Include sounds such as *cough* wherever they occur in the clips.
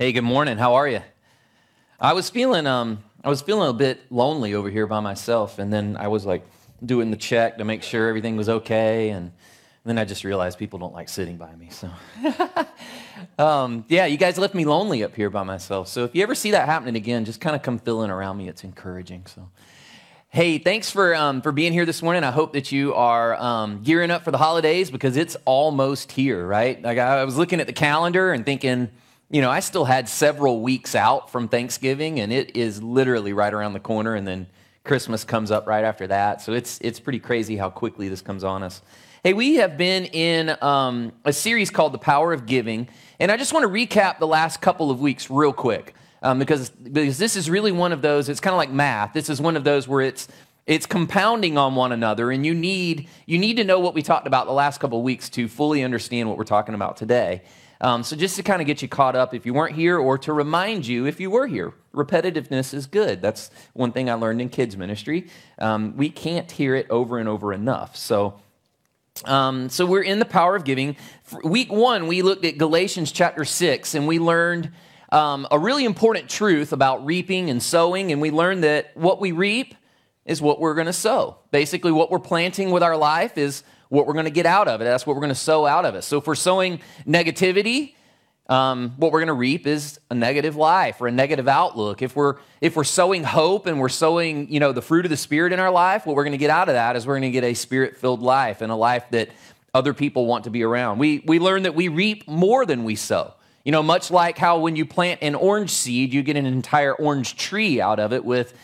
Hey, good morning. How are you? I was feeling um I was feeling a bit lonely over here by myself, and then I was like doing the check to make sure everything was okay, and, then I just realized people don't like sitting by me. So, *laughs* um, yeah, you guys left me lonely up here by myself. So if you ever see that happening again, just kind of come filling around me. It's encouraging. So. Hey, thanks for, um, for being here this morning. I hope that you are um, gearing up for the holidays because it's almost here, right? Like I was looking at the calendar and thinking, you know, I still had several weeks out from Thanksgiving, and it is literally right around the corner, and then Christmas comes up right after that. So it's it's pretty crazy how quickly this comes on us. Hey, we have been in um, a series called "The Power of Giving," and I just want to recap the last couple of weeks real quick um, because because this is really one of those. It's kind of like math. This is one of those where it's it's compounding on one another, and you need you need to know what we talked about the last couple of weeks to fully understand what we're talking about today. Um, so, just to kind of get you caught up if you weren't here, or to remind you if you were here, repetitiveness is good. That's one thing I learned in kids' ministry. Um, we can't hear it over and over enough. So, um, so we're in the power of giving. Week one, we looked at Galatians chapter six, and we learned um, a really important truth about reaping and sowing. And we learned that what we reap is what we're going to sow. Basically, what we're planting with our life is what we're going to get out of it. That's what we're going to sow out of it. So if we're sowing negativity, um, what we're going to reap is a negative life or a negative outlook. If we're if we're sowing hope and we're sowing you know the fruit of the spirit in our life, what we're going to get out of that is we're going to get a spirit filled life and a life that other people want to be around. We we learn that we reap more than we sow. You know, much like how when you plant an orange seed, you get an entire orange tree out of it with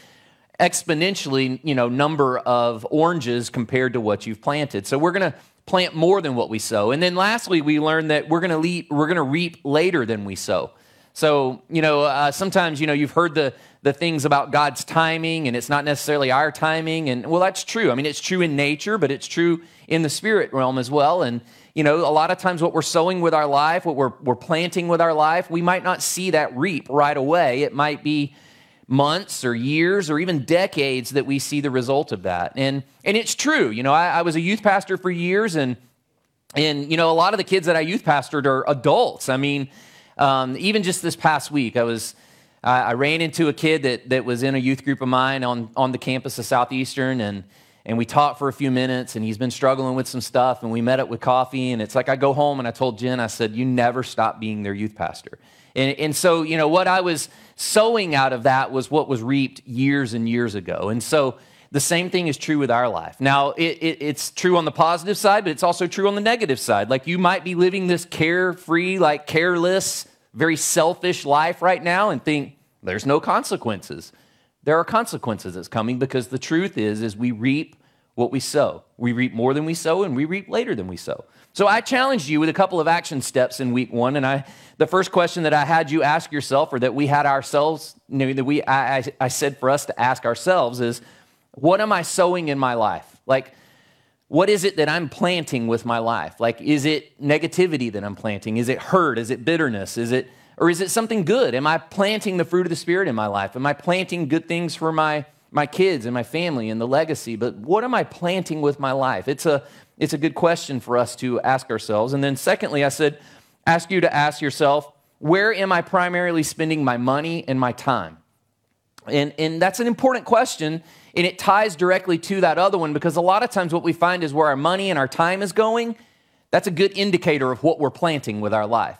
exponentially, you know, number of oranges compared to what you've planted. So we're going to plant more than what we sow. And then lastly, we learned that we're going to we're going to reap later than we sow. So, you know, uh, sometimes, you know, you've heard the, the things about God's timing and it's not necessarily our timing. And well, that's true. I mean, it's true in nature, but it's true in the spirit realm as well. And, you know, a lot of times what we're sowing with our life, what we're, we're planting with our life, we might not see that reap right away. It might be months or years or even decades that we see the result of that. And, and it's true. You know, I, I was a youth pastor for years, and, and, you know, a lot of the kids that I youth pastored are adults. I mean, um, even just this past week, I was. I ran into a kid that, that was in a youth group of mine on, on the campus of Southeastern, and, and we talked for a few minutes, and he's been struggling with some stuff, and we met up with coffee, and it's like I go home and I told Jen, I said, You never stop being their youth pastor. And, and so, you know, what I was sowing out of that was what was reaped years and years ago. And so the same thing is true with our life. Now, it, it, it's true on the positive side, but it's also true on the negative side. Like you might be living this carefree, like careless, very selfish life right now and think there's no consequences. There are consequences that's coming because the truth is, is we reap what we sow. We reap more than we sow, and we reap later than we sow. So I challenged you with a couple of action steps in week one, and I the first question that I had you ask yourself, or that we had ourselves, you know, that we I, I, I said for us to ask ourselves is, what am I sowing in my life? Like, what is it that I'm planting with my life? Like, is it negativity that I'm planting? Is it hurt? Is it bitterness? Is it or is it something good? Am I planting the fruit of the Spirit in my life? Am I planting good things for my my kids and my family and the legacy? But what am I planting with my life? It's a it's a good question for us to ask ourselves. And then secondly, I said, ask you to ask yourself, where am I primarily spending my money and my time? And, and that's an important question, and it ties directly to that other one because a lot of times what we find is where our money and our time is going, that's a good indicator of what we're planting with our life.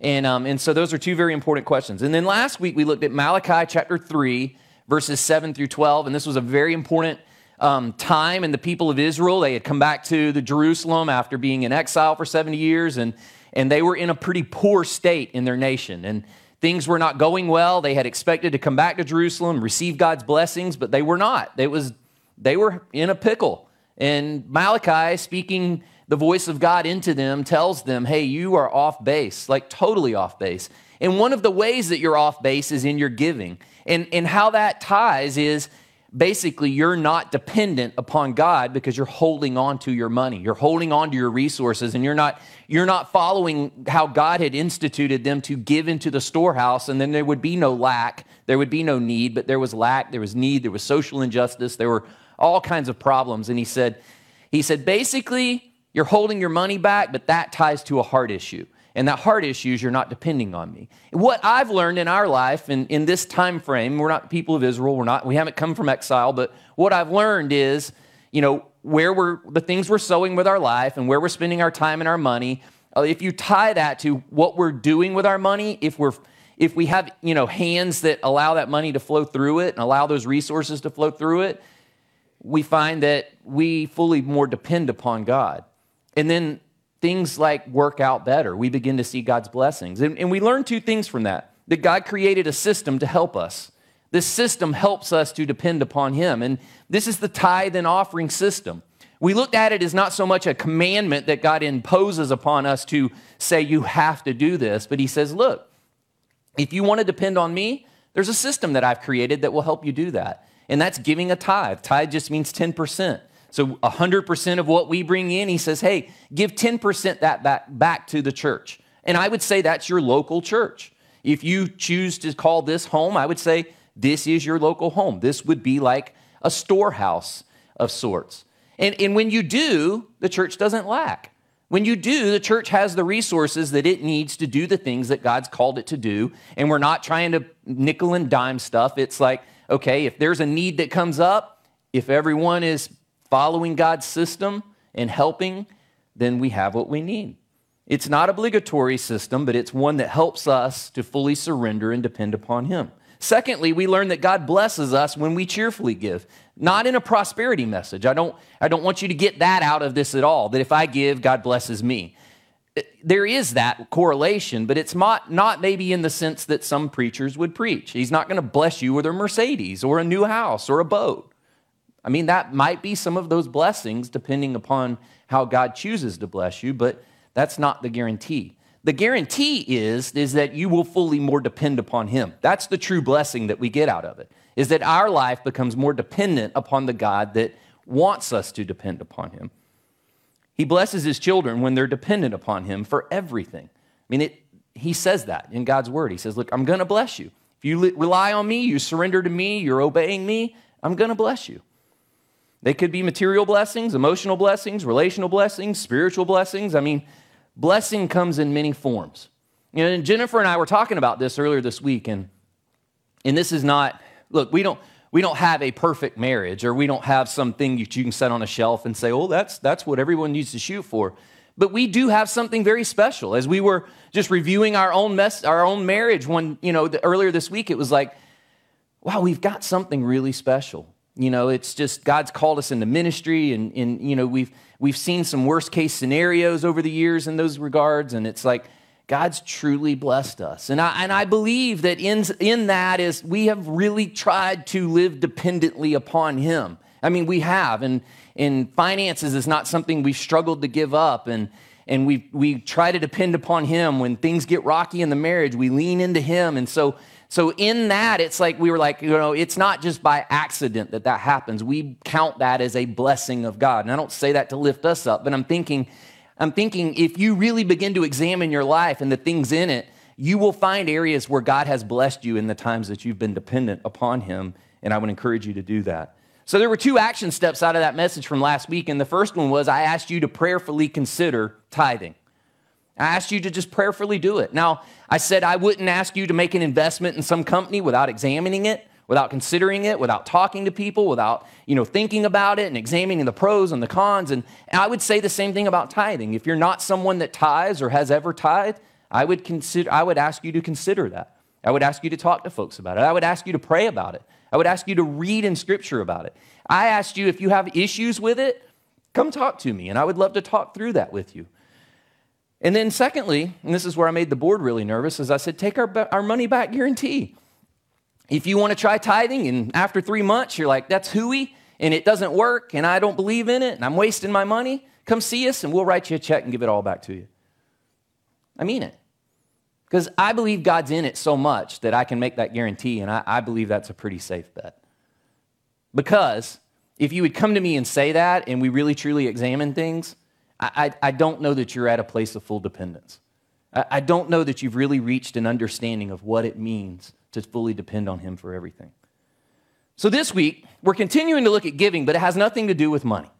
And, um, and so those are two very important questions. And then last week we looked at Malachi chapter 3, verses 7 through 12, and this was a very important um, time in the people of Israel. They had come back to the Jerusalem after being in exile for 70 years, and, and they were in a pretty poor state in their nation. And things were not going well. They had expected to come back to Jerusalem, receive God's blessings, but they were not. It was, they were in a pickle. And Malachi, speaking the voice of God into them, tells them, hey, you are off base, like totally off base. And one of the ways that you're off base is in your giving. And, and how that ties is basically you're not dependent upon God because you're holding on to your money. You're holding on to your resources and you're not you're not following how God had instituted them to give into the storehouse and then there would be no lack, there would be no need, but there was lack, there was need, there was social injustice, there were all kinds of problems and he said he said basically you're holding your money back, but that ties to a heart issue. and that heart issue is you're not depending on me. What I've learned in our life and in, this time frame, we're not people of Israel, we're not, we haven't come from exile, but what I've learned is, you know, where we're the things we're sowing with our life and where we're spending our time and our money. Uh, if you tie that to what we're doing with our money, if we're if we have you know hands that allow that money to flow through it and allow those resources to flow through it, we find that we fully more depend upon God. And then things like work out better. We begin to see God's blessings. And, and we learn two things from that that God created a system to help us. This system helps us to depend upon Him. And this is the tithe and offering system. We looked at it as not so much a commandment that God imposes upon us to say, you have to do this, but He says, look, if you want to depend on me, there's a system that I've created that will help you do that. And that's giving a tithe. Tithe just means 10%. So 100% of what we bring in, he says, hey, give 10% that back, back to the church. And I would say that's your local church. If you choose to call this home, I would say this is your local home. This would be like a storehouse of sorts. And, and when you do, the church doesn't lack. When you do, the church has the resources that it needs to do the things that God's called it to do. And we're not trying to nickel and dime stuff. It's like, okay, if there's a need that comes up, if everyone is following God's system and helping, then we have what we need. It's not obligatory system, but it's one that helps us to fully surrender and depend upon Him. Secondly, we learn that God blesses us when we cheerfully give, not in a prosperity message. I don't, I don't want you to get that out of this at all, that if I give, God blesses me. There is that correlation, but it's not, not maybe in the sense that some preachers would preach. He's not going to bless you with a Mercedes or a new house or a boat. I mean, that might be some of those blessings depending upon how God chooses to bless you, but that's not the guarantee. The guarantee is, is that you will fully more depend upon Him. That's the true blessing that we get out of it, is that our life becomes more dependent upon the God that wants us to depend upon Him. He blesses His children when they're dependent upon Him for everything. I mean, it, He says that in God's Word. He says, Look, I'm going to bless you. If you rely on me, you surrender to me, you're obeying me, I'm going to bless you. They could be material blessings, emotional blessings, relational blessings, spiritual blessings. I mean, blessing comes in many forms. You know, and Jennifer and I were talking about this earlier this week, and, and this is not, look, we don't, we don't have a perfect marriage, or we don't have something that you can set on a shelf and say, oh, that's, that's what everyone needs to shoot for. But we do have something very special. As we were just reviewing our own mess, our own marriage, one, you know, the, earlier this week, it was like, wow, we've got something really special. You know, it's just God's called us into ministry, and, and you know, we've, we've seen some worst case scenarios over the years in those regards, and it's like God's truly blessed us. And I, and I believe that in, in that is we have really tried to live dependently upon Him. I mean, we have, and, and finances is not something we've struggled to give up, and, and we, we try to depend upon Him. When things get rocky in the marriage, we lean into Him. And so so in that, it's like we were like, you know, it's not just by accident that that happens. We count that as a blessing of God. And I don't say that to lift us up, but I'm thinking, I'm thinking if you really begin to examine your life and the things in it, you will find areas where God has blessed you in the times that you've been dependent upon Him. And I would encourage you to do that. So there were two action steps out of that message from last week. And the first one was I asked you to prayerfully consider tithing. I asked you to just prayerfully do it. Now, I said I wouldn't ask you to make an investment in some company without examining it, without considering it, without talking to people, without, you know, thinking about it and examining the pros and the cons. And, I would say the same thing about tithing. If you're not someone that tithes or has ever tithed, I would consider I would ask you to consider that. I would ask you to talk to folks about it. I would ask you to pray about it. I would ask you to read in scripture about it. I asked you if you have issues with it, come talk to me, and I would love to talk through that with you. And then, secondly, and this is where I made the board really nervous, is I said, take our, our money back guarantee. If you want to try tithing and after three months you're like, that's hooey and it doesn't work and I don't believe in it and I'm wasting my money, come see us and we'll write you a check and give it all back to you. I mean it. Because I believe God's in it so much that I can make that guarantee, and I, I believe that's a pretty safe bet. Because if you would come to me and say that and we really truly examine things, I, I, don't know that you're at a place of full dependence. I, don't know that you've really reached an understanding of what it means to fully depend on Him for everything. So this week, we're continuing to look at giving, but it has nothing to do with money.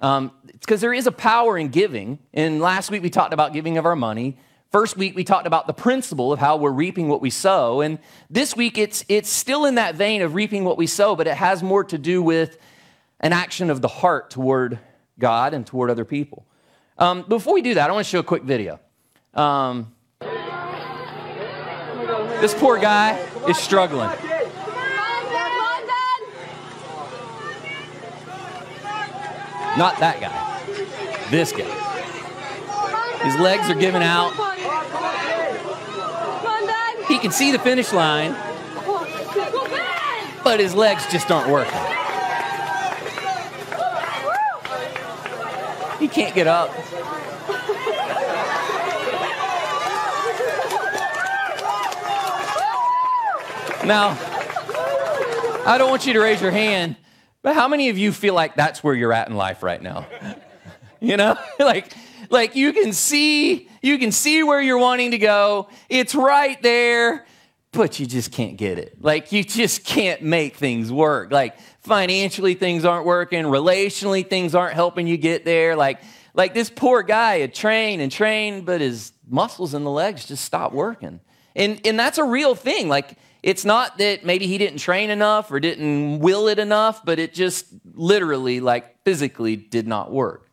Um, because there is a power in giving. And last week we talked about giving of our money. First week we talked about the principle of how we're reaping what we sow, and this week it's it's still in that vein of reaping what we sow, but it has more to do with an action of the heart toward God and toward other people. Um, before we do that, I want to show a quick video. Um, this poor guy is struggling. Not that guy. This guy. His legs are giving out. He can see the finish line, but his legs just aren't working. He can't get up. Now, I don't want you to raise your hand, but how many of you feel like that's where you're at in life right now? *laughs* you know, *laughs* like like you can see you can see where you're wanting to go. It's right there, but you just can't get it. Like you just can't make things work. Like financially things aren't working, relationally things aren't helping you get there. Like like this poor guy had trained and trained, but his muscles in the legs just stopped working. And and that's a real thing. Like it's not that maybe he didn't train enough or didn't will it enough, but it just literally, like physically, did not work.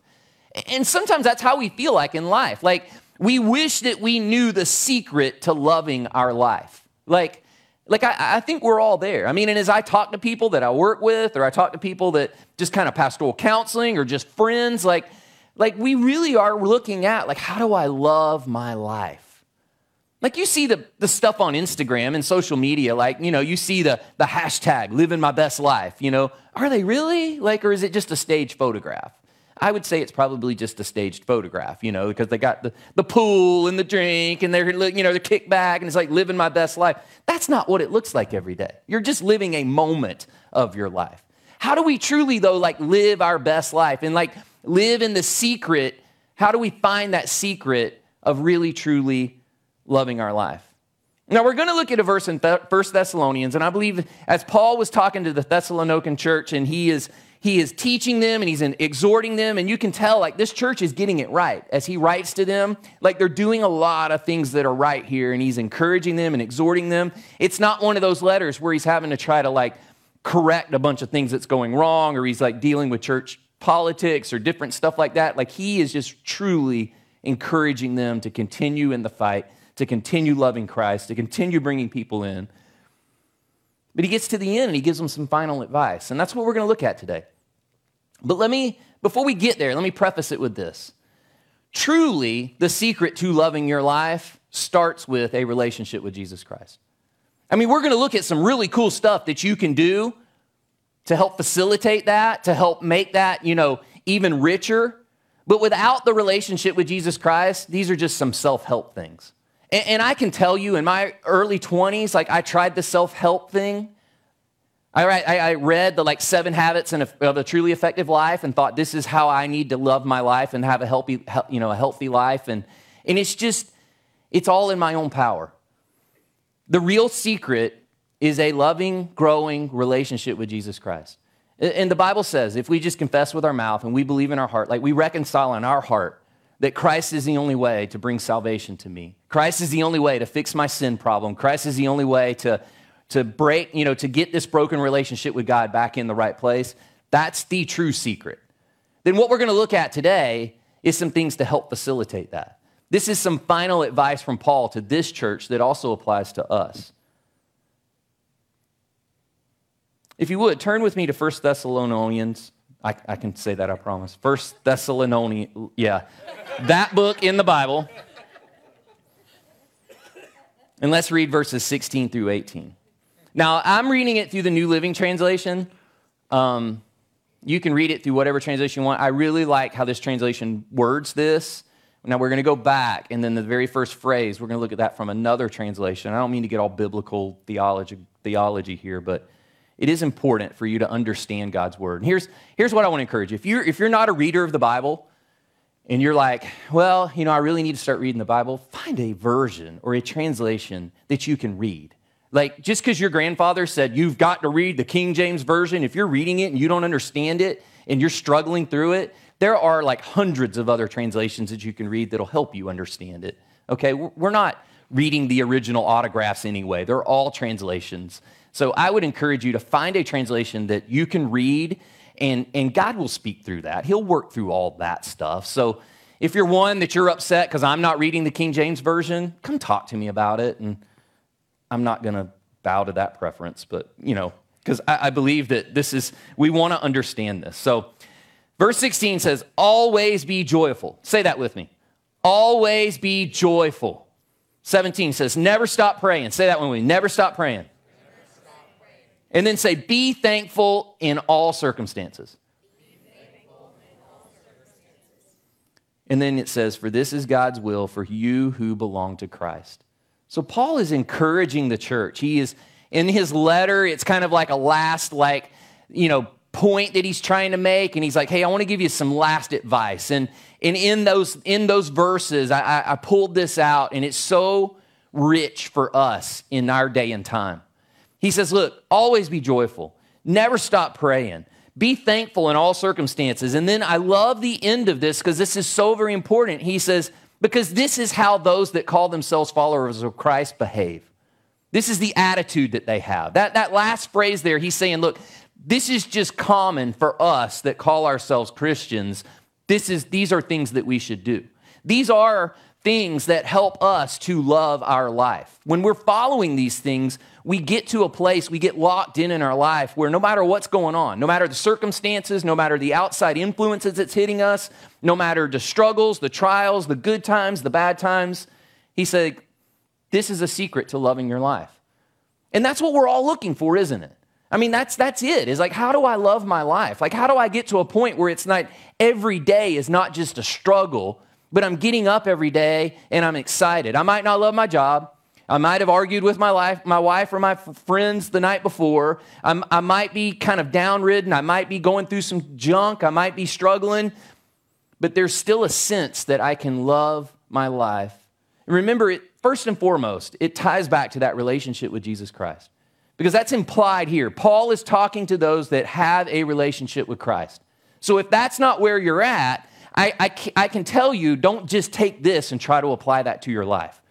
And sometimes that's how we feel like in life. Like we wish that we knew the secret to loving our life. Like, like I, I, think we're all there. I mean, and as I talk to people that I work with, or I talk to people that just kind of pastoral counseling or just friends, like, like we really are looking at like, how do I love my life? Like you see the, the stuff on Instagram and social media, like, you know, you see the, the hashtag living my best life, you know. Are they really? Like, or is it just a staged photograph? I would say it's probably just a staged photograph, you know, because they got the, the pool and the drink and they're, you know, the kickback and it's like living my best life. That's not what it looks like every day. You're just living a moment of your life. How do we truly, though, like live our best life and like live in the secret? How do we find that secret of really, truly loving our life. Now, we're going to look at a verse in First Thessalonians, and I believe as Paul was talking to the Thessalonican church and he is, he is teaching them and he's exhorting them, and you can tell like this church is getting it right as he writes to them. Like they're doing a lot of things that are right here, and he's encouraging them and exhorting them. It's not one of those letters where he's having to try to like correct a bunch of things that's going wrong or he's like dealing with church politics or different stuff like that. Like he is just truly encouraging them to continue in the fight to continue loving Christ, to continue bringing people in. But he gets to the end and he gives them some final advice. And that's what we're going to look at today. But let me, before we get there, let me preface it with this. Truly, the secret to loving your life starts with a relationship with Jesus Christ. I mean, we're going to look at some really cool stuff that you can do to help facilitate that, to help make that, you know, even richer. But without the relationship with Jesus Christ, these are just some self help things. And, and I can tell you in my early 20s, like I tried the self help thing. I, I, I, read the like seven habits uh, of a truly effective life and thought this is how I need to love my life and have a healthy, you know, a healthy life. And, and it's just, it's all in my own power. The real secret is a loving, growing relationship with Jesus Christ. And the Bible says if we just confess with our mouth and we believe in our heart, like we reconcile in our heart that Christ is the only way to bring salvation to me. Christ is the only way to fix my sin problem. Christ is the only way to, to break, you know, to get this broken relationship with God back in the right place. That's the true secret. Then what we're going to look at today is some things to help facilitate that. This is some final advice from Paul to this church that also applies to us. If you would, turn with me to 1 Thessalonians I, I can say that, I promise. First Thessalonians, yeah. that book in the Bible. And let's read verses 16 through 18. Now, I'm reading it through the New Living Translation. Um, you can read it through whatever translation you want. I really like how this translation words this. Now, we're going to go back, and then the very first phrase, we're going to look at that from another translation. I don't mean to get all biblical theology, theology here, but it is important for you to understand God's word. And here's, here's what I want to encourage you. If you're, if you're not a reader of the Bible and you're like, well, you know, I really need to start reading the Bible, find a version or a translation that you can read. Like, just because your grandfather said you've got to read the King James Version, if you're reading it and you don't understand it and you're struggling through it, there are like hundreds of other translations that you can read that'll help you understand it Okay, we're not reading the original autographs anyway, they're all translations. So I would encourage you to find a translation that you can read, and, and God will speak through that. He'll work through all that stuff. So if you're one that you're upset because I'm not reading the King James Version, come talk to me about it. And I'm not going to bow to that preference, but you know, because I, I believe that this is, we want to understand this. So, verse 16 says, Always be joyful. Say that with me. Always be joyful. 17 says, Never stop praying. Say that one with me. Never stop praying. And then say, Be thankful in all circumstances. And then it says, For this is God's will for you who belong to Christ. So Paul is encouraging the church. He is in his letter, it's kind of like a last, like, you know, point that he's trying to make. And he's like, hey, I want to give you some last advice. And, and in, those, in those verses, I, I pulled this out, and it's so rich for us in our day and time. He says, look, always be joyful, never stop praying. Be thankful in all circumstances. And then I love the end of this because this is so very important. He says, because this is how those that call themselves followers of Christ behave. This is the attitude that they have. That, that last phrase there, he's saying, look, this is just common for us that call ourselves Christians. This is, these are things that we should do. These are things that help us to love our life. When we're following these things, we get to a place, we get locked in in our life where no matter what's going on, no matter the circumstances, no matter the outside influences that's hitting us, no matter the struggles, the trials, the good times, the bad times, he said, This is a secret to loving your life. And that's what we're all looking for, isn't it? I mean, that's that's it. Is like, how do I love my life? Like, how do I get to a point where it's not every day is not just a struggle, but I'm getting up every day and I'm excited. I might not love my job. I might have argued with my life, my wife or my f- friends the night before. I'm, I might be kind of downridden. I might be going through some junk. I might be struggling, but there's still a sense that I can love my life. And remember, it, first and foremost, it ties back to that relationship with Jesus Christ because that's implied here. Paul is talking to those that have a relationship with Christ. So if that's not where you're at, I, I, I can tell you don't just take this and try to apply that to your life.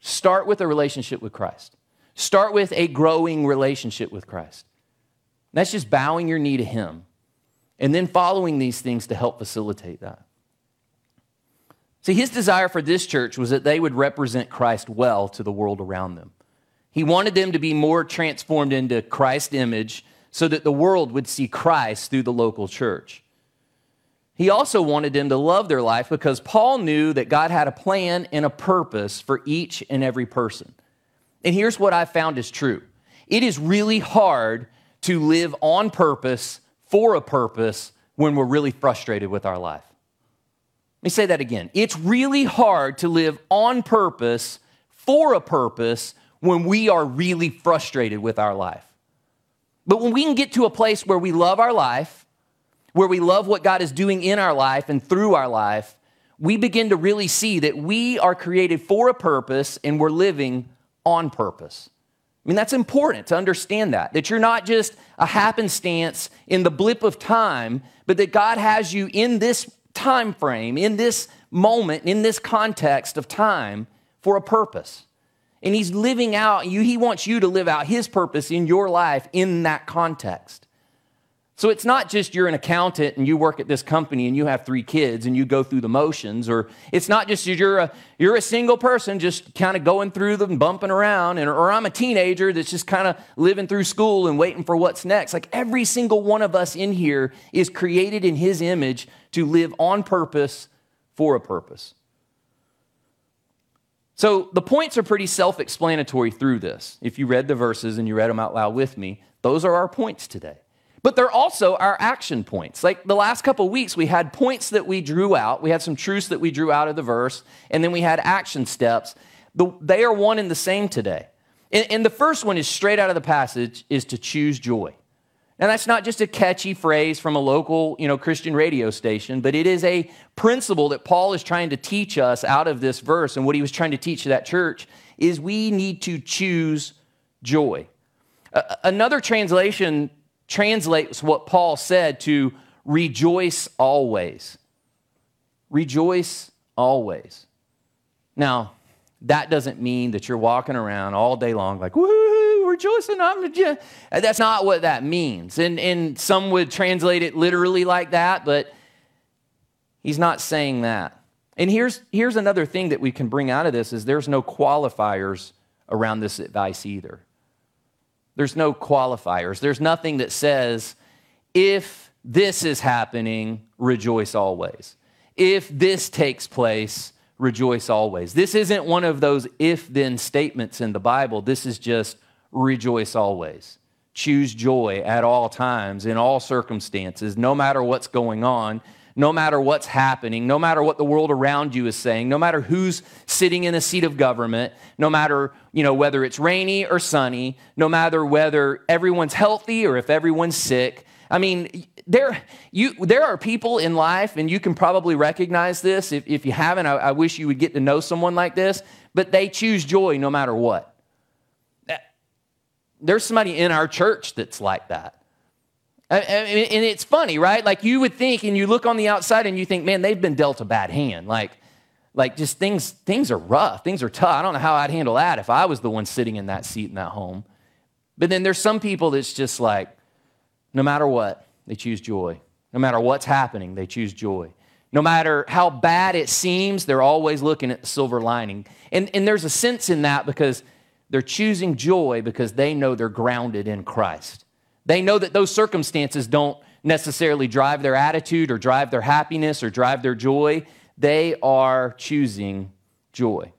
Start with a relationship with Christ. Start with a growing relationship with Christ. That's just bowing your knee to Him and then following these things to help facilitate that. See, his desire for this church was that they would represent Christ well to the world around them. He wanted them to be more transformed into Christ's image so that the world would see Christ through the local church. He also wanted them to love their life because Paul knew that God had a plan and a purpose for each and every person. And here's what I found is true it is really hard to live on purpose for a purpose when we're really frustrated with our life. Let me say that again. It's really hard to live on purpose for a purpose when we are really frustrated with our life. But when we can get to a place where we love our life, where we love what God is doing in our life and through our life, we begin to really see that we are created for a purpose and we're living on purpose. I mean, that's important to understand that, that you're not just a happenstance in the blip of time, but that God has you in this time frame, in this moment, in this context of time for a purpose. And He's living out, you, He wants you to live out His purpose in your life in that context. So it's not just you're an accountant and you work at this company and you have three kids and you go through the motions, or it's not just you're a, you're a single person just kind of going through them, bumping around, and, or I'm a teenager that's just kind of living through school and waiting for what's next. Like every single one of us in here is created in His image to live on purpose for a purpose. So the points are pretty self explanatory through this. If you read the verses and you read them out loud with me, those are our points today. But they're also our action points. Like the last couple weeks, we had points that we drew out. We had some truths that we drew out of the verse, and then we had action steps. The, they are one and the same today. And, and the first one is straight out of the passage is to choose joy. Now that's not just a catchy phrase from a local, you know, Christian radio station, but it is a principle that Paul is trying to teach us out of this verse and what he was trying to teach that church is we need to choose joy. Another translation translates what Paul said to rejoice always. Rejoice always. Now, that doesn't mean that you're walking around all day long like, woohoo, rejoicing. I'm the That's not what that means. And, and some would translate it literally like that, but he's not saying that. And here's, here's another thing that we can bring out of this is there's no qualifiers around this advice either. There's no qualifiers. There's nothing that says, if this is happening, rejoice always. If this takes place, rejoice always. This isn't one of those if then statements in the Bible. This is just rejoice always. Choose joy at all times, in all circumstances, no matter what's going on, no matter what's happening, no matter what the world around you is saying, no matter who's sitting in a seat of government, no matter, you know, whether it's rainy or sunny, no matter whether everyone's healthy or if everyone's sick. I mean, there, you, there are people in life, and you can probably recognize this. If, if you haven't, I, I wish you would get to know someone like this, but they choose joy no matter what. There's somebody in our church that's like that. And it's funny, right? Like you would think, and you look on the outside and you think, man, they've been dealt a bad hand. Like, like just things, things are rough. Things are tough. I don't know how I'd handle that if I was the one sitting in that seat in that home. But then there's some people that's just like, no matter what, they choose joy. No matter what's happening, they choose joy. No matter how bad it seems, they're always looking at the silver lining. And, and there's a sense in that because they're choosing joy because they know they're grounded in Christ. They know that those circumstances don't necessarily drive their attitude or drive their happiness or drive their joy. They are choosing joy.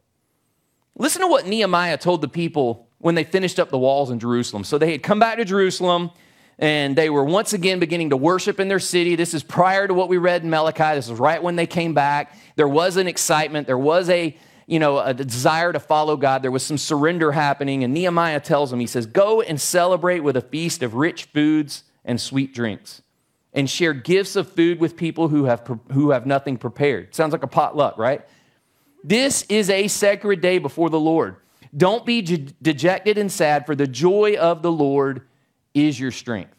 Listen to what Nehemiah told the people when they finished up the walls in Jerusalem. So they had come back to Jerusalem and they were once again beginning to worship in their city. This is prior to what we read in Malachi. This is right when they came back. There was an excitement, there was a you know, a desire to follow God. There was some surrender happening. And Nehemiah tells him, he says, Go and celebrate with a feast of rich foods and sweet drinks, and share gifts of food with people who have, who have nothing prepared. Sounds like a potluck, right? This is a sacred day before the Lord. Don't be dejected and sad, for the joy of the Lord is your strength.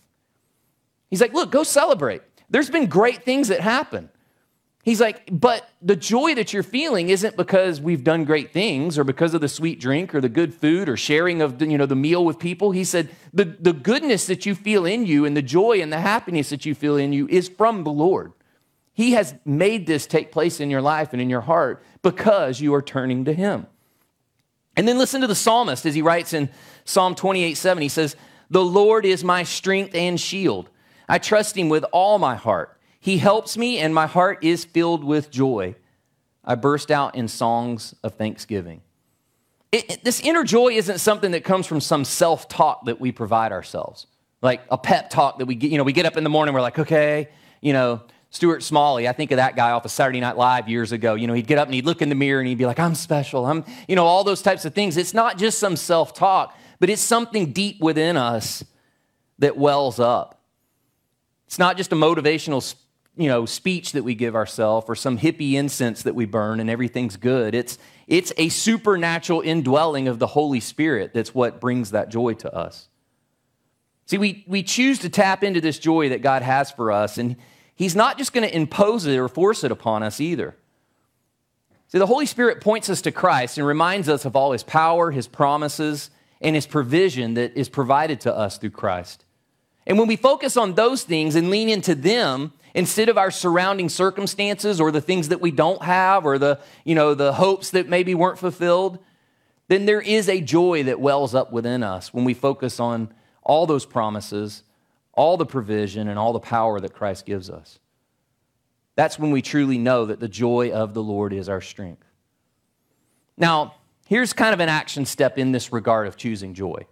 He's like, look, go celebrate. There's been great things that happen. He's like, but the joy that you're feeling isn't because we've done great things or because of the sweet drink or the good food or sharing of the, you know, the meal with people. He said, the, the goodness that you feel in you and the joy and the happiness that you feel in you is from the Lord. He has made this take place in your life and in your heart because you are turning to Him. And then listen to the psalmist as he writes in Psalm 28 7. He says, The Lord is my strength and shield. I trust Him with all my heart. He helps me, and my heart is filled with joy. I burst out in songs of thanksgiving. It, it, this inner joy isn't something that comes from some self talk that we provide ourselves, like a pep talk that we get. You know, we get up in the morning, we're like, okay, you know, Stuart Smalley, I think of that guy off of Saturday Night Live years ago. You know, he'd get up and he'd look in the mirror and he'd be like, I'm special. I'm, you know, all those types of things. It's not just some self talk, but it's something deep within us that wells up. It's not just a motivational you know, speech that we give ourselves or some hippie incense that we burn and everything's good. It's, it's a supernatural indwelling of the Holy Spirit that's what brings that joy to us. See, we, we choose to tap into this joy that God has for us, and He's not just going to impose it or force it upon us either. See, the Holy Spirit points us to Christ and reminds us of all His power, His promises, and His provision that is provided to us through Christ. And when we focus on those things and lean into them, instead of our surrounding circumstances or the things that we don't have or the you know the hopes that maybe weren't fulfilled then there is a joy that wells up within us when we focus on all those promises all the provision and all the power that Christ gives us. That's when we truly know that the joy of the Lord is our strength. Now here's kind of an action step in this regard of choosing joy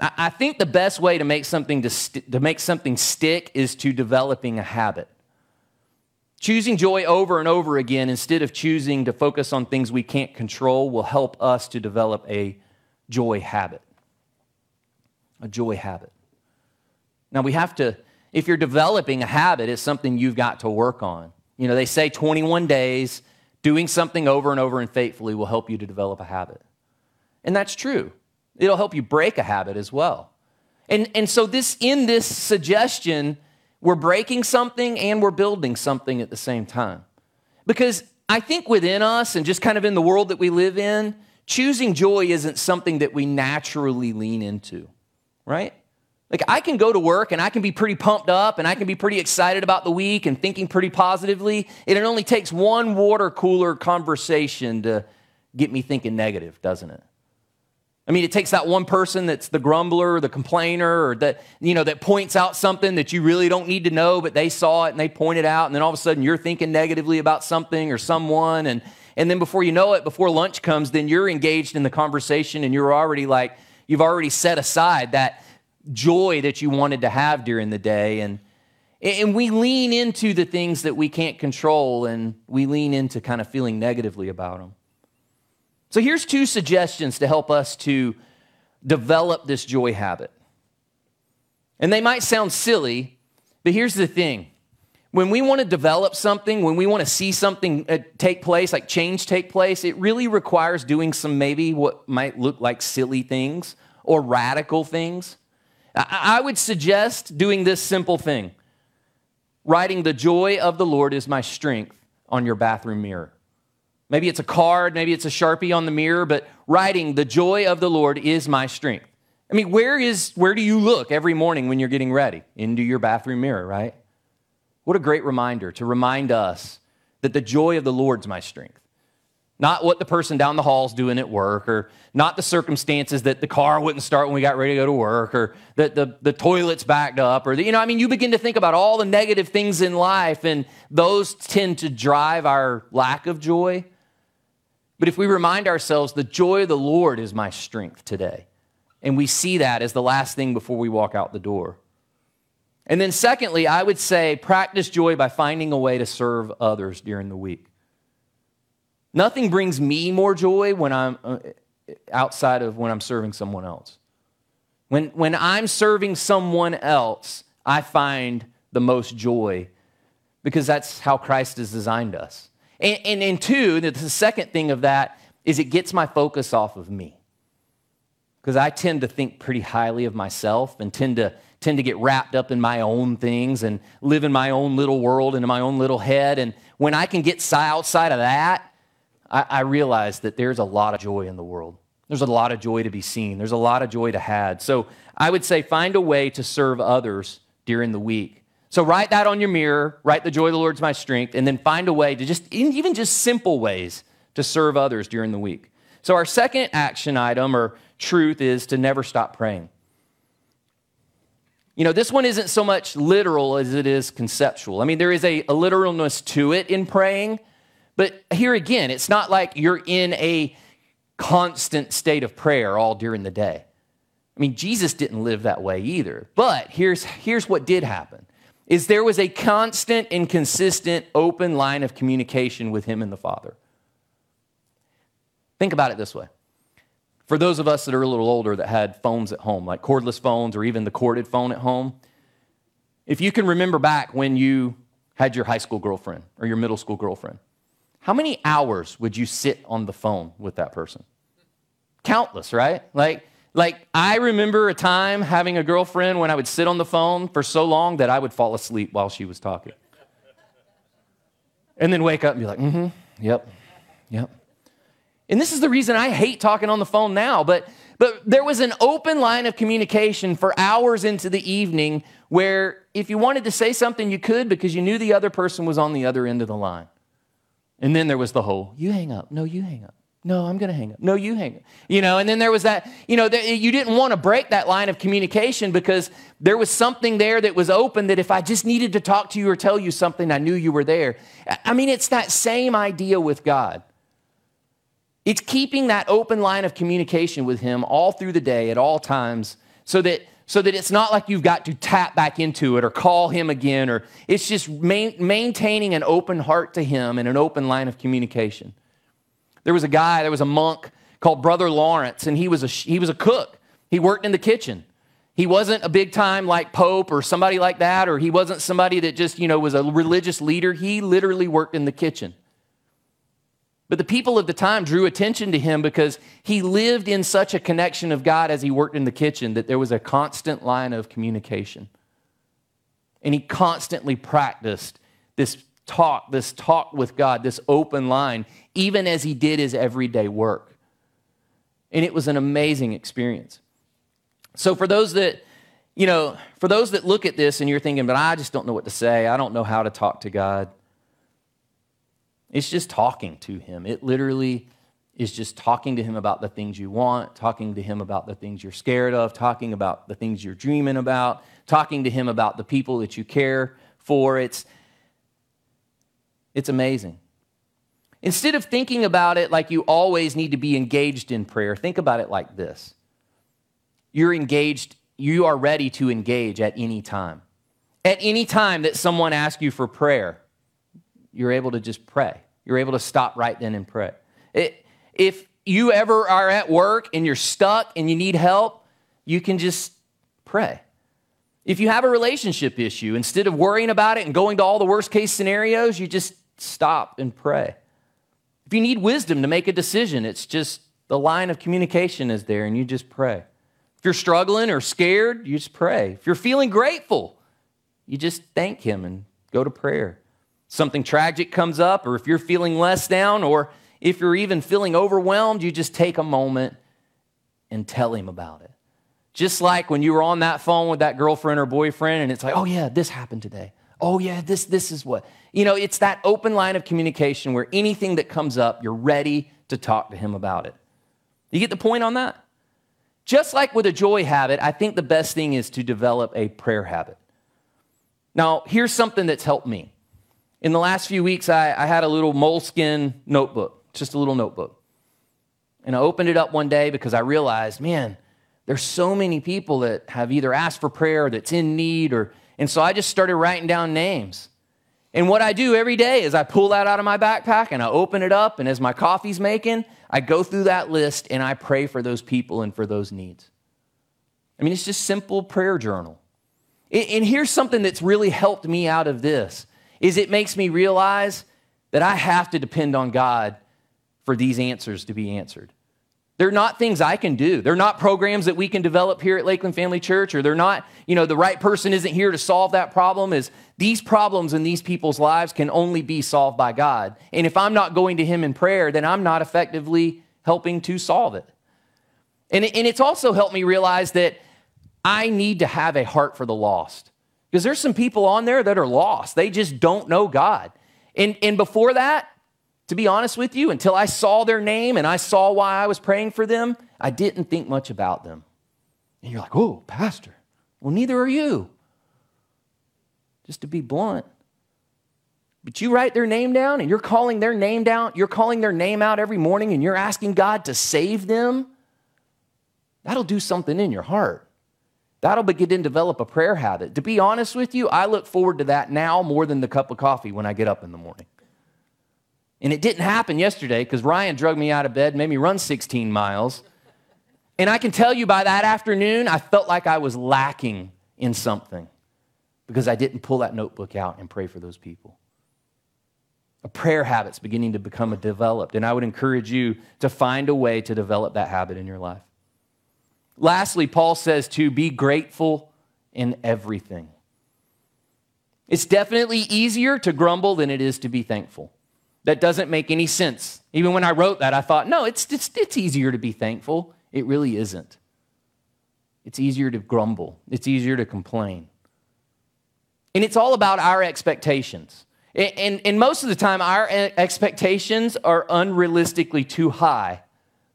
I think the best way to make something to, st- to make something stick is to developing a habit. Choosing joy over and over again instead of choosing to focus on things we can't control will help us to develop a joy habit. A joy habit. Now we have to if you're developing a habit, it's something you've got to work on. You know, they say 21 days doing something over and over and faithfully will help you to develop a habit. And that's true. It'll help you break a habit as well. And, and so this in this suggestion, we're breaking something and we're building something at the same time. Because I think within us and just kind of in the world that we live in, choosing joy isn't something that we naturally lean into, right? Like I can go to work and I can be pretty pumped up and I can be pretty excited about the week and thinking pretty positively. And it only takes one water cooler conversation to get me thinking negative, doesn't it? I mean, it takes that one person that's the grumbler, the complainer, or that, you know, that points out something that you really don't need to know, but they saw it and they pointed out, and then all of a sudden you're thinking negatively about something or someone, and and then before you know it, before lunch comes, then you're engaged in the conversation and you're already like, you've already set aside that joy that you wanted to have during the day. And and we lean into the things that we can't control and we lean into kind of feeling negatively about them. So here's two suggestions to help us to develop this joy habit. And they might sound silly, but here's the thing. When we want to develop something, when we want to see something uh, take place, like change take place, it really requires doing some maybe what might look like silly things or radical things. I would suggest doing this simple thing writing, The joy of the Lord is my strength on your bathroom mirror. Maybe it's a card, maybe it's a Sharpie on the mirror, but writing, the joy of the Lord is my strength. I mean, where is where do you look every morning when you're getting ready? Into your bathroom mirror, right? What a great reminder to remind us that the joy of the Lord's my strength. Not what the person down the hall is doing at work, or not the circumstances that the car wouldn't start when we got ready to go to work, or that the, the toilet's backed up, or, the, you know, I mean, you begin to think about all the negative things in life, and those tend to drive our lack of joy. But if we remind ourselves, the joy of the Lord is my strength today, and we see that as the last thing before we walk out the door. And then, secondly, I would say practice joy by finding a way to serve others during the week. Nothing brings me more joy when I'm uh, outside of when I'm serving someone else. When, when I'm serving someone else, I find the most joy because that's how Christ has designed us. And, and, two, the second thing of that is it gets my focus off of me. Because I tend to think pretty highly of myself and tend to, tend to get wrapped up in my own things and live in my own little world and in my own little head. And when I can get outside of that, I, I realize that there's a lot of joy in the world. There's a lot of joy to be seen. There's a lot of joy to have. So I would say find a way to serve others during the week. So write that on your mirror, write the joy of the Lord's my strength, and then find a way to just, even just simple ways to serve others during the week. So our second action item or truth is to never stop praying. You know, this one isn't so much literal as it is conceptual. I mean, there is a, a literalness to it in praying, but here again, it's not like you're in a constant state of prayer all during the day. I mean, Jesus didn't live that way either. But here's, here's what did happen is there was a constant and consistent open line of communication with him and the Father. Think about it this way. For those of us that are a little older that had phones at home, like cordless phones or even the corded phone at home, if you can remember back when you had your high school girlfriend or your middle school girlfriend, how many hours would you sit on the phone with that person? Countless, right? Like, like, I remember a time having a girlfriend when I would sit on the phone for so long that I would fall asleep while she was talking. And then wake up and be like, mm hmm, yep, yep. And this is the reason I hate talking on the phone now, but, but there was an open line of communication for hours into the evening where if you wanted to say something, you could because you knew the other person was on the other end of the line. And then there was the whole, you hang up, no, you hang up. No, I'm going to hang up. No, you hang up. You know, and then there was that, you know, you didn't want to break that line of communication because there was something there that was open that if I just needed to talk to you or tell you something, I knew you were there. I mean, it's that same idea with God. It's keeping that open line of communication with Him all through the day at all times so that so that it's not like you've got to tap back into it or call him again or it's just maintaining an open heart to him and an open line of communication there was a guy, there was a monk called Brother Lawrence, and he was a, he was a cook. He worked in the kitchen. He wasn't a big time like Pope or somebody like that, or he wasn't somebody that just, you know, was a religious leader. He literally worked in the kitchen. But the people of the time drew attention to him because he lived in such a connection of God as he worked in the kitchen that there was a constant line of communication. And he constantly practiced this talk, this talk with God, this open line, even as he did his everyday work. And it was an amazing experience. So for those that, you know, for those that look at this and you're thinking, but I just don't know what to say, I don't know how to talk to God. It's just talking to him. It literally is just talking to him about the things you want, talking to him about the things you're scared of, talking about the things you're dreaming about, talking to him about the people that you care for. It's it's amazing. Instead of thinking about it like you always need to be engaged in prayer, think about it like this. You're engaged, you are ready to engage at any time. At any time that someone asks you for prayer, you're able to just pray. You're able to stop right then and pray. It, if you ever are at work and you're stuck and you need help, you can just pray. If you have a relationship issue, instead of worrying about it and going to all the worst case scenarios, you just stop and pray. If you need wisdom to make a decision, it's just the line of communication is there and you just pray. If you're struggling or scared, you just pray. If you're feeling grateful, you just thank Him and go to prayer. Something tragic comes up, or if you're feeling less down, or if you're even feeling overwhelmed, you just take a moment and tell Him about it. Just like when you were on that phone with that girlfriend or boyfriend, and it's like, oh, yeah, this happened today. Oh, yeah, this, this is what. You know, it's that open line of communication where anything that comes up, you're ready to talk to him about it. You get the point on that? Just like with a joy habit, I think the best thing is to develop a prayer habit. Now, here's something that's helped me. In the last few weeks, I, I had a little moleskin notebook, just a little notebook. And I opened it up one day because I realized, man, there's so many people that have either asked for prayer that's in need or and so I just started writing down names. And what I do every day is I pull that out of my backpack and I open it up and as my coffee's making, I go through that list and I pray for those people and for those needs. I mean, it's just simple prayer journal. And here's something that's really helped me out of this is it makes me realize that I have to depend on God for these answers to be answered. They're not things I can do. They're not programs that we can develop here at Lakeland Family Church, or they're not, you know, the right person isn't here to solve that problem. Is these problems in these people's lives can only be solved by God. And if I'm not going to Him in prayer, then I'm not effectively helping to solve it. And, and it's also helped me realize that I need to have a heart for the lost. Because there's some people on there that are lost. They just don't know God. And, and before that, to be honest with you, until I saw their name and I saw why I was praying for them, I didn't think much about them. And you're like, oh, Pastor, well, neither are you. Just to be blunt. But you write their name down and you're calling their name down, you're calling their name out every morning and you're asking God to save them. That'll do something in your heart. That'll begin to develop a prayer habit. To be honest with you, I look forward to that now more than the cup of coffee when I get up in the morning. And it didn't happen yesterday because Ryan drug me out of bed, made me run 16 miles. And I can tell you by that afternoon, I felt like I was lacking in something because I didn't pull that notebook out and pray for those people. A prayer habit's beginning to become a developed, and I would encourage you to find a way to develop that habit in your life. Lastly, Paul says to be grateful in everything. It's definitely easier to grumble than it is to be thankful. That doesn't make any sense. Even when I wrote that, I thought, no, it's, it's, it's easier to be thankful. It really isn't. It's easier to grumble, it's easier to complain. And it's all about our expectations. And, and, and most of the time, our expectations are unrealistically too high.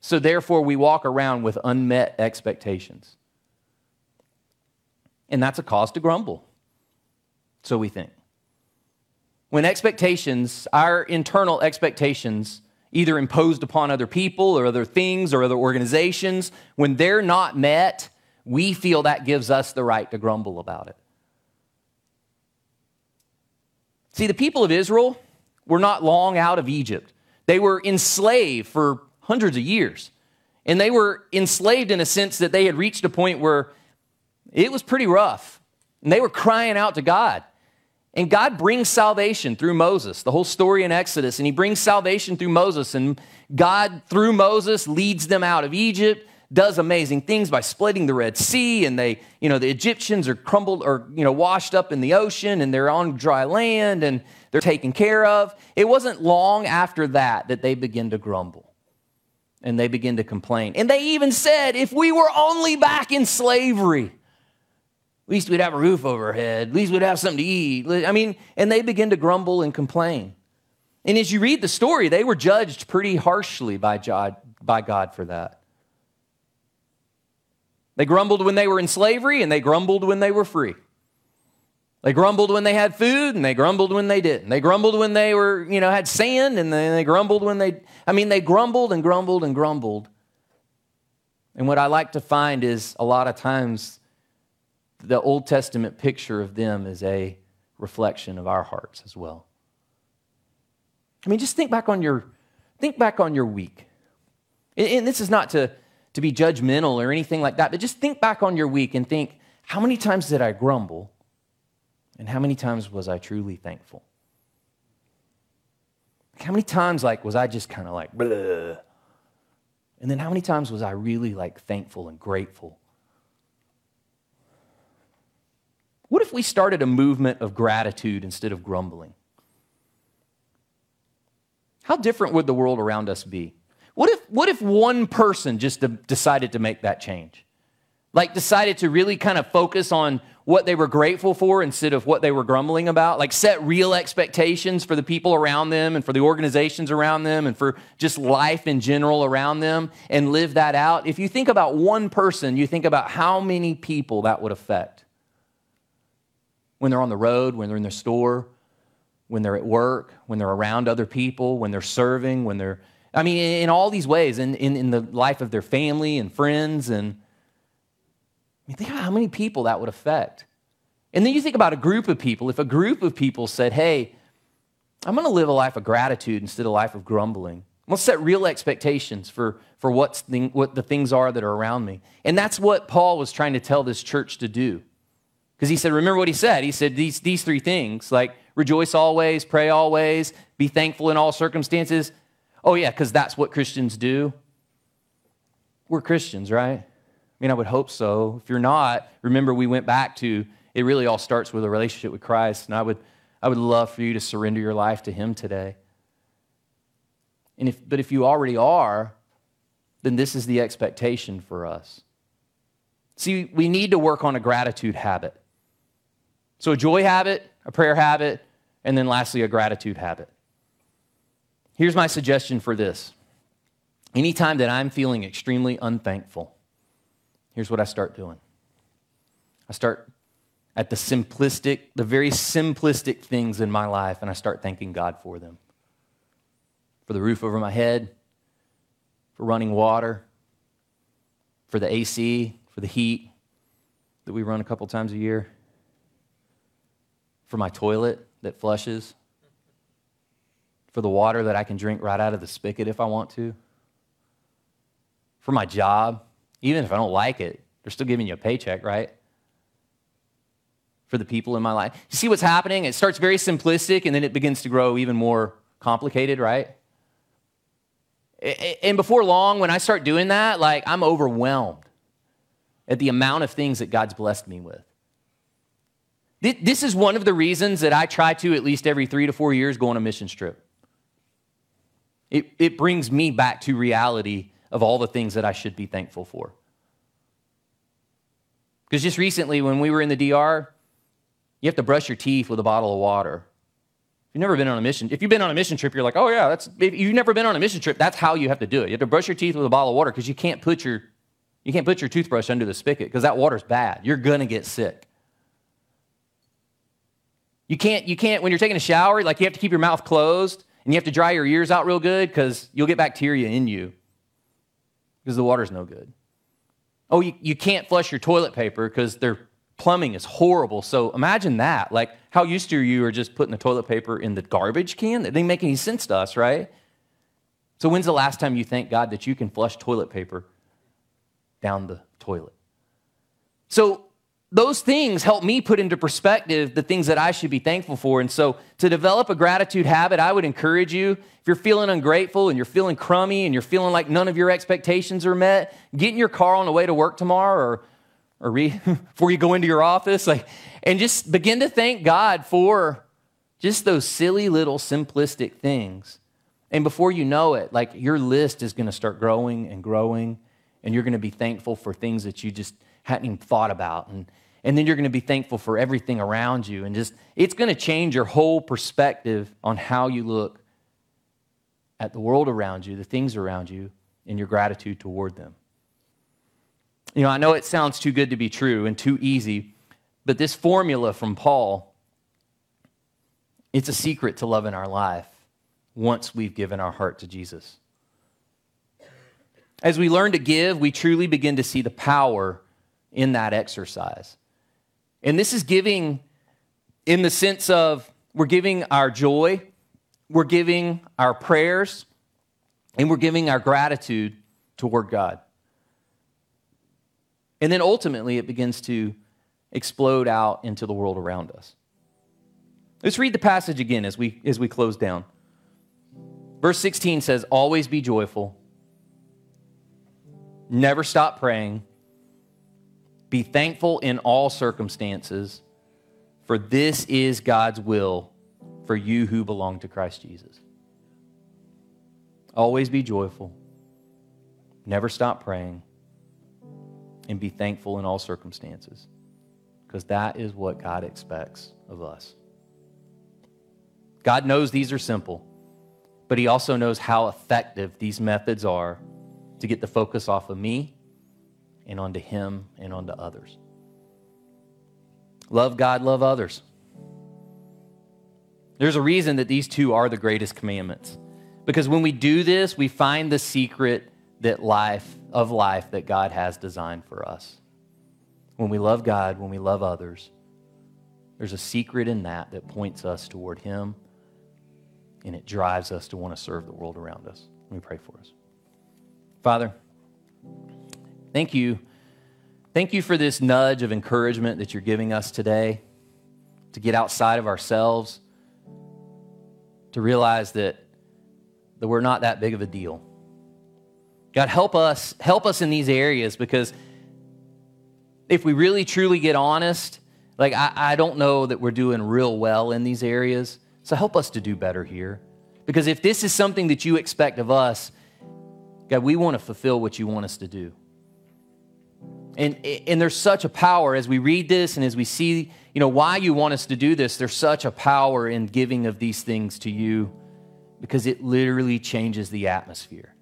So therefore, we walk around with unmet expectations. And that's a cause to grumble. So we think when expectations, our internal expectations, either imposed upon other people or other things or other organizations, when they're not met, we feel that gives us the right to grumble about it. See, the people of Israel were not long out of Egypt. They were enslaved for hundreds of years. And they were enslaved in a sense that they had reached a point where it was pretty rough. And they were crying out to God. And God brings salvation through Moses, the whole story in Exodus. And he brings salvation through Moses. And God, through Moses, leads them out of Egypt. does amazing things by splitting the Red Sea, and they, you know, the Egyptians are crumbled or, you know, washed up in the ocean, and they're on dry land, and they're taken care of. It wasn't long after that that they begin to grumble and they begin to complain. And they even said, if we were only back in slavery, at least we'd have a roof over our head, at least we'd have something to eat. I mean, and they begin to grumble and complain. And as you read the story, they were judged pretty harshly by God, by God for that. They grumbled when they were in slavery, and they grumbled when they were free. They grumbled when they had food, and they grumbled when they didn't. They grumbled when they were, you know, had sand, and then they grumbled when they, I mean, they grumbled and grumbled and grumbled. And what I like to find is a lot of times the Old Testament picture of them is a reflection of our hearts as well. I mean, just think back on your think back on your week. And this is not to, to be judgmental or anything like that, but just think back on your week and think, how many times did I grumble? And how many times was I truly thankful? How many times like was I just kind of like blah? And then how many times was I really like thankful and grateful? What if we started a movement of gratitude instead of grumbling? How different would the world around us be? What if, what if one person just decided to make that change? Like, decided to really kind of focus on what they were grateful for instead of what they were grumbling about. Like, set real expectations for the people around them and for the organizations around them and for just life in general around them and live that out. If you think about one person, you think about how many people that would affect when they're on the road, when they're in their store, when they're at work, when they're around other people, when they're serving, when they're, I mean, in, all these ways, in, in, in the life of their family and friends. And I mean, think about how many people that would affect. And then you think about a group of people. If a group of people said, hey, I'm going to live a life of gratitude instead of a life of grumbling. Let's set real expectations for, for what's thing, what the things are that are around me. And that's what Paul was trying to tell this church to do. Because he said, remember what he said? He said these, these three things like rejoice always, pray always, be thankful in all circumstances. Oh, yeah, because that's what Christians do. We're Christians, right? I mean, I would hope so. If you're not, remember we went back to it really all starts with a relationship with Christ. And I would, I would love for you to surrender your life to Him today. And if, but if you already are, then this is the expectation for us. See, we need to work on a gratitude habit. So, a joy habit, a prayer habit, and then lastly, a gratitude habit. Here's my suggestion for this. Anytime that I'm feeling extremely unthankful, here's what I start doing I start at the simplistic, the very simplistic things in my life, and I start thanking God for them. For the roof over my head, for running water, for the AC, for the heat that we run a couple times a year, for my toilet that flushes, for the water that I can drink right out of the spigot if I want to, for my job, even if I don't like it, they're still giving you a paycheck, right? For the people in my life. You see what's happening? It starts very simplistic and then it begins to grow even more complicated, right? And before long, when I start doing that, like I'm overwhelmed at the amount of things that God's blessed me with. This is one of the reasons that I try to, at least every three to four years, go on a mission trip. It, it brings me back to reality of all the things that I should be thankful for. Because just recently, when we were in the DR, you have to brush your teeth with a bottle of water. If you've never been on a mission, if you've been on a mission trip, you're like, oh yeah, that's. If you've never been on a mission trip, that's how you have to do it. You have to brush your teeth with a bottle of water because you can't put your, you can't put your toothbrush under the spigot because that water's bad. You're gonna get sick. You can't, you can't, when you're taking a shower, like you have to keep your mouth closed and you have to dry your ears out real good because you'll get bacteria in you because the water's no good. Oh, you, you can't flush your toilet paper because their plumbing is horrible. So imagine that. Like, how used to you are just putting the toilet paper in the garbage can? That didn't make any sense to us, right? So, when's the last time you thank God that you can flush toilet paper down the toilet? So, those things help me put into perspective the things that I should be thankful for. And so, to develop a gratitude habit, I would encourage you if you're feeling ungrateful and you're feeling crummy and you're feeling like none of your expectations are met, get in your car on the way to work tomorrow or, or re, *laughs* before you go into your office, like, and just begin to thank God for just those silly little simplistic things. And before you know it, like your list is going to start growing and growing, and you're going to be thankful for things that you just hadn't even thought about. And and then you're going to be thankful for everything around you. And just, it's going to change your whole perspective on how you look at the world around you, the things around you, and your gratitude toward them. You know, I know it sounds too good to be true and too easy, but this formula from Paul, it's a secret to loving our life once we've given our heart to Jesus. As we learn to give, we truly begin to see the power in that exercise. And this is giving in the sense of we're giving our joy, we're giving our prayers, and we're giving our gratitude toward God. And then ultimately, it begins to explode out into the world around us. Let's read the passage again as we, as we close down. Verse 16 says, Always be joyful, never stop praying be thankful in all circumstances, for this is God's will for you who belong to Christ Jesus. Always be joyful, never stop praying, and be thankful in all circumstances, because that is what God expects of us. God knows these are simple, but He also knows how effective these methods are to get the focus off of me and onto Him and onto others. Love God, love others. There's a reason that these two are the greatest commandments. Because when we do this, we find the secret that life of life that God has designed for us. When we love God, when we love others, there's a secret in that that points us toward Him and it drives us to want to serve the world around us. Let me pray for us. Father, Thank you. Thank you for this nudge of encouragement that you're giving us today to get outside of ourselves, to realize that, that we're not that big of a deal. God, help us, help us in these areas because if we really truly get honest, like I, I don't know that we're doing real well in these areas. So help us to do better here. Because if this is something that you expect of us, God, we want to fulfill what you want us to do. And, and there's such a power as we read this and as we see, you know, why you want us to do this. There's such a power in giving of these things to you because it literally changes the atmosphere.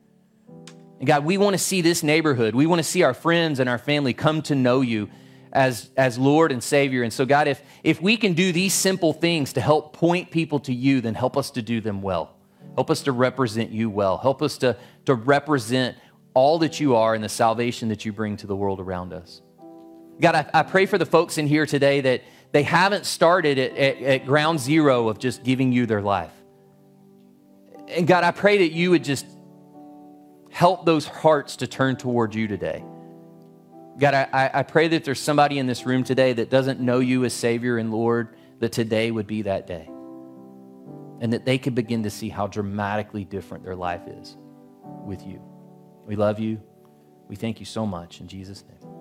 And God, we want to see this neighborhood. We want to see our friends and our family come to know you as, as Lord and Savior. And so, God, if, if we can do these simple things to help point people to you, then help us to do them well. Help us to represent you well. Help us to, to represent all that you are and the salvation that you bring to the world around us. God, I, I pray for the folks in here today that they haven't started at, at, at ground zero of just giving you their life. And God, I pray that you would just help those hearts to turn toward you today. God, I, I pray that there's somebody in this room today that doesn't know you as Savior and Lord, that today would be that day. And that they could begin to see how dramatically different their life is with you. We love you. We thank you so much. In Jesus' name.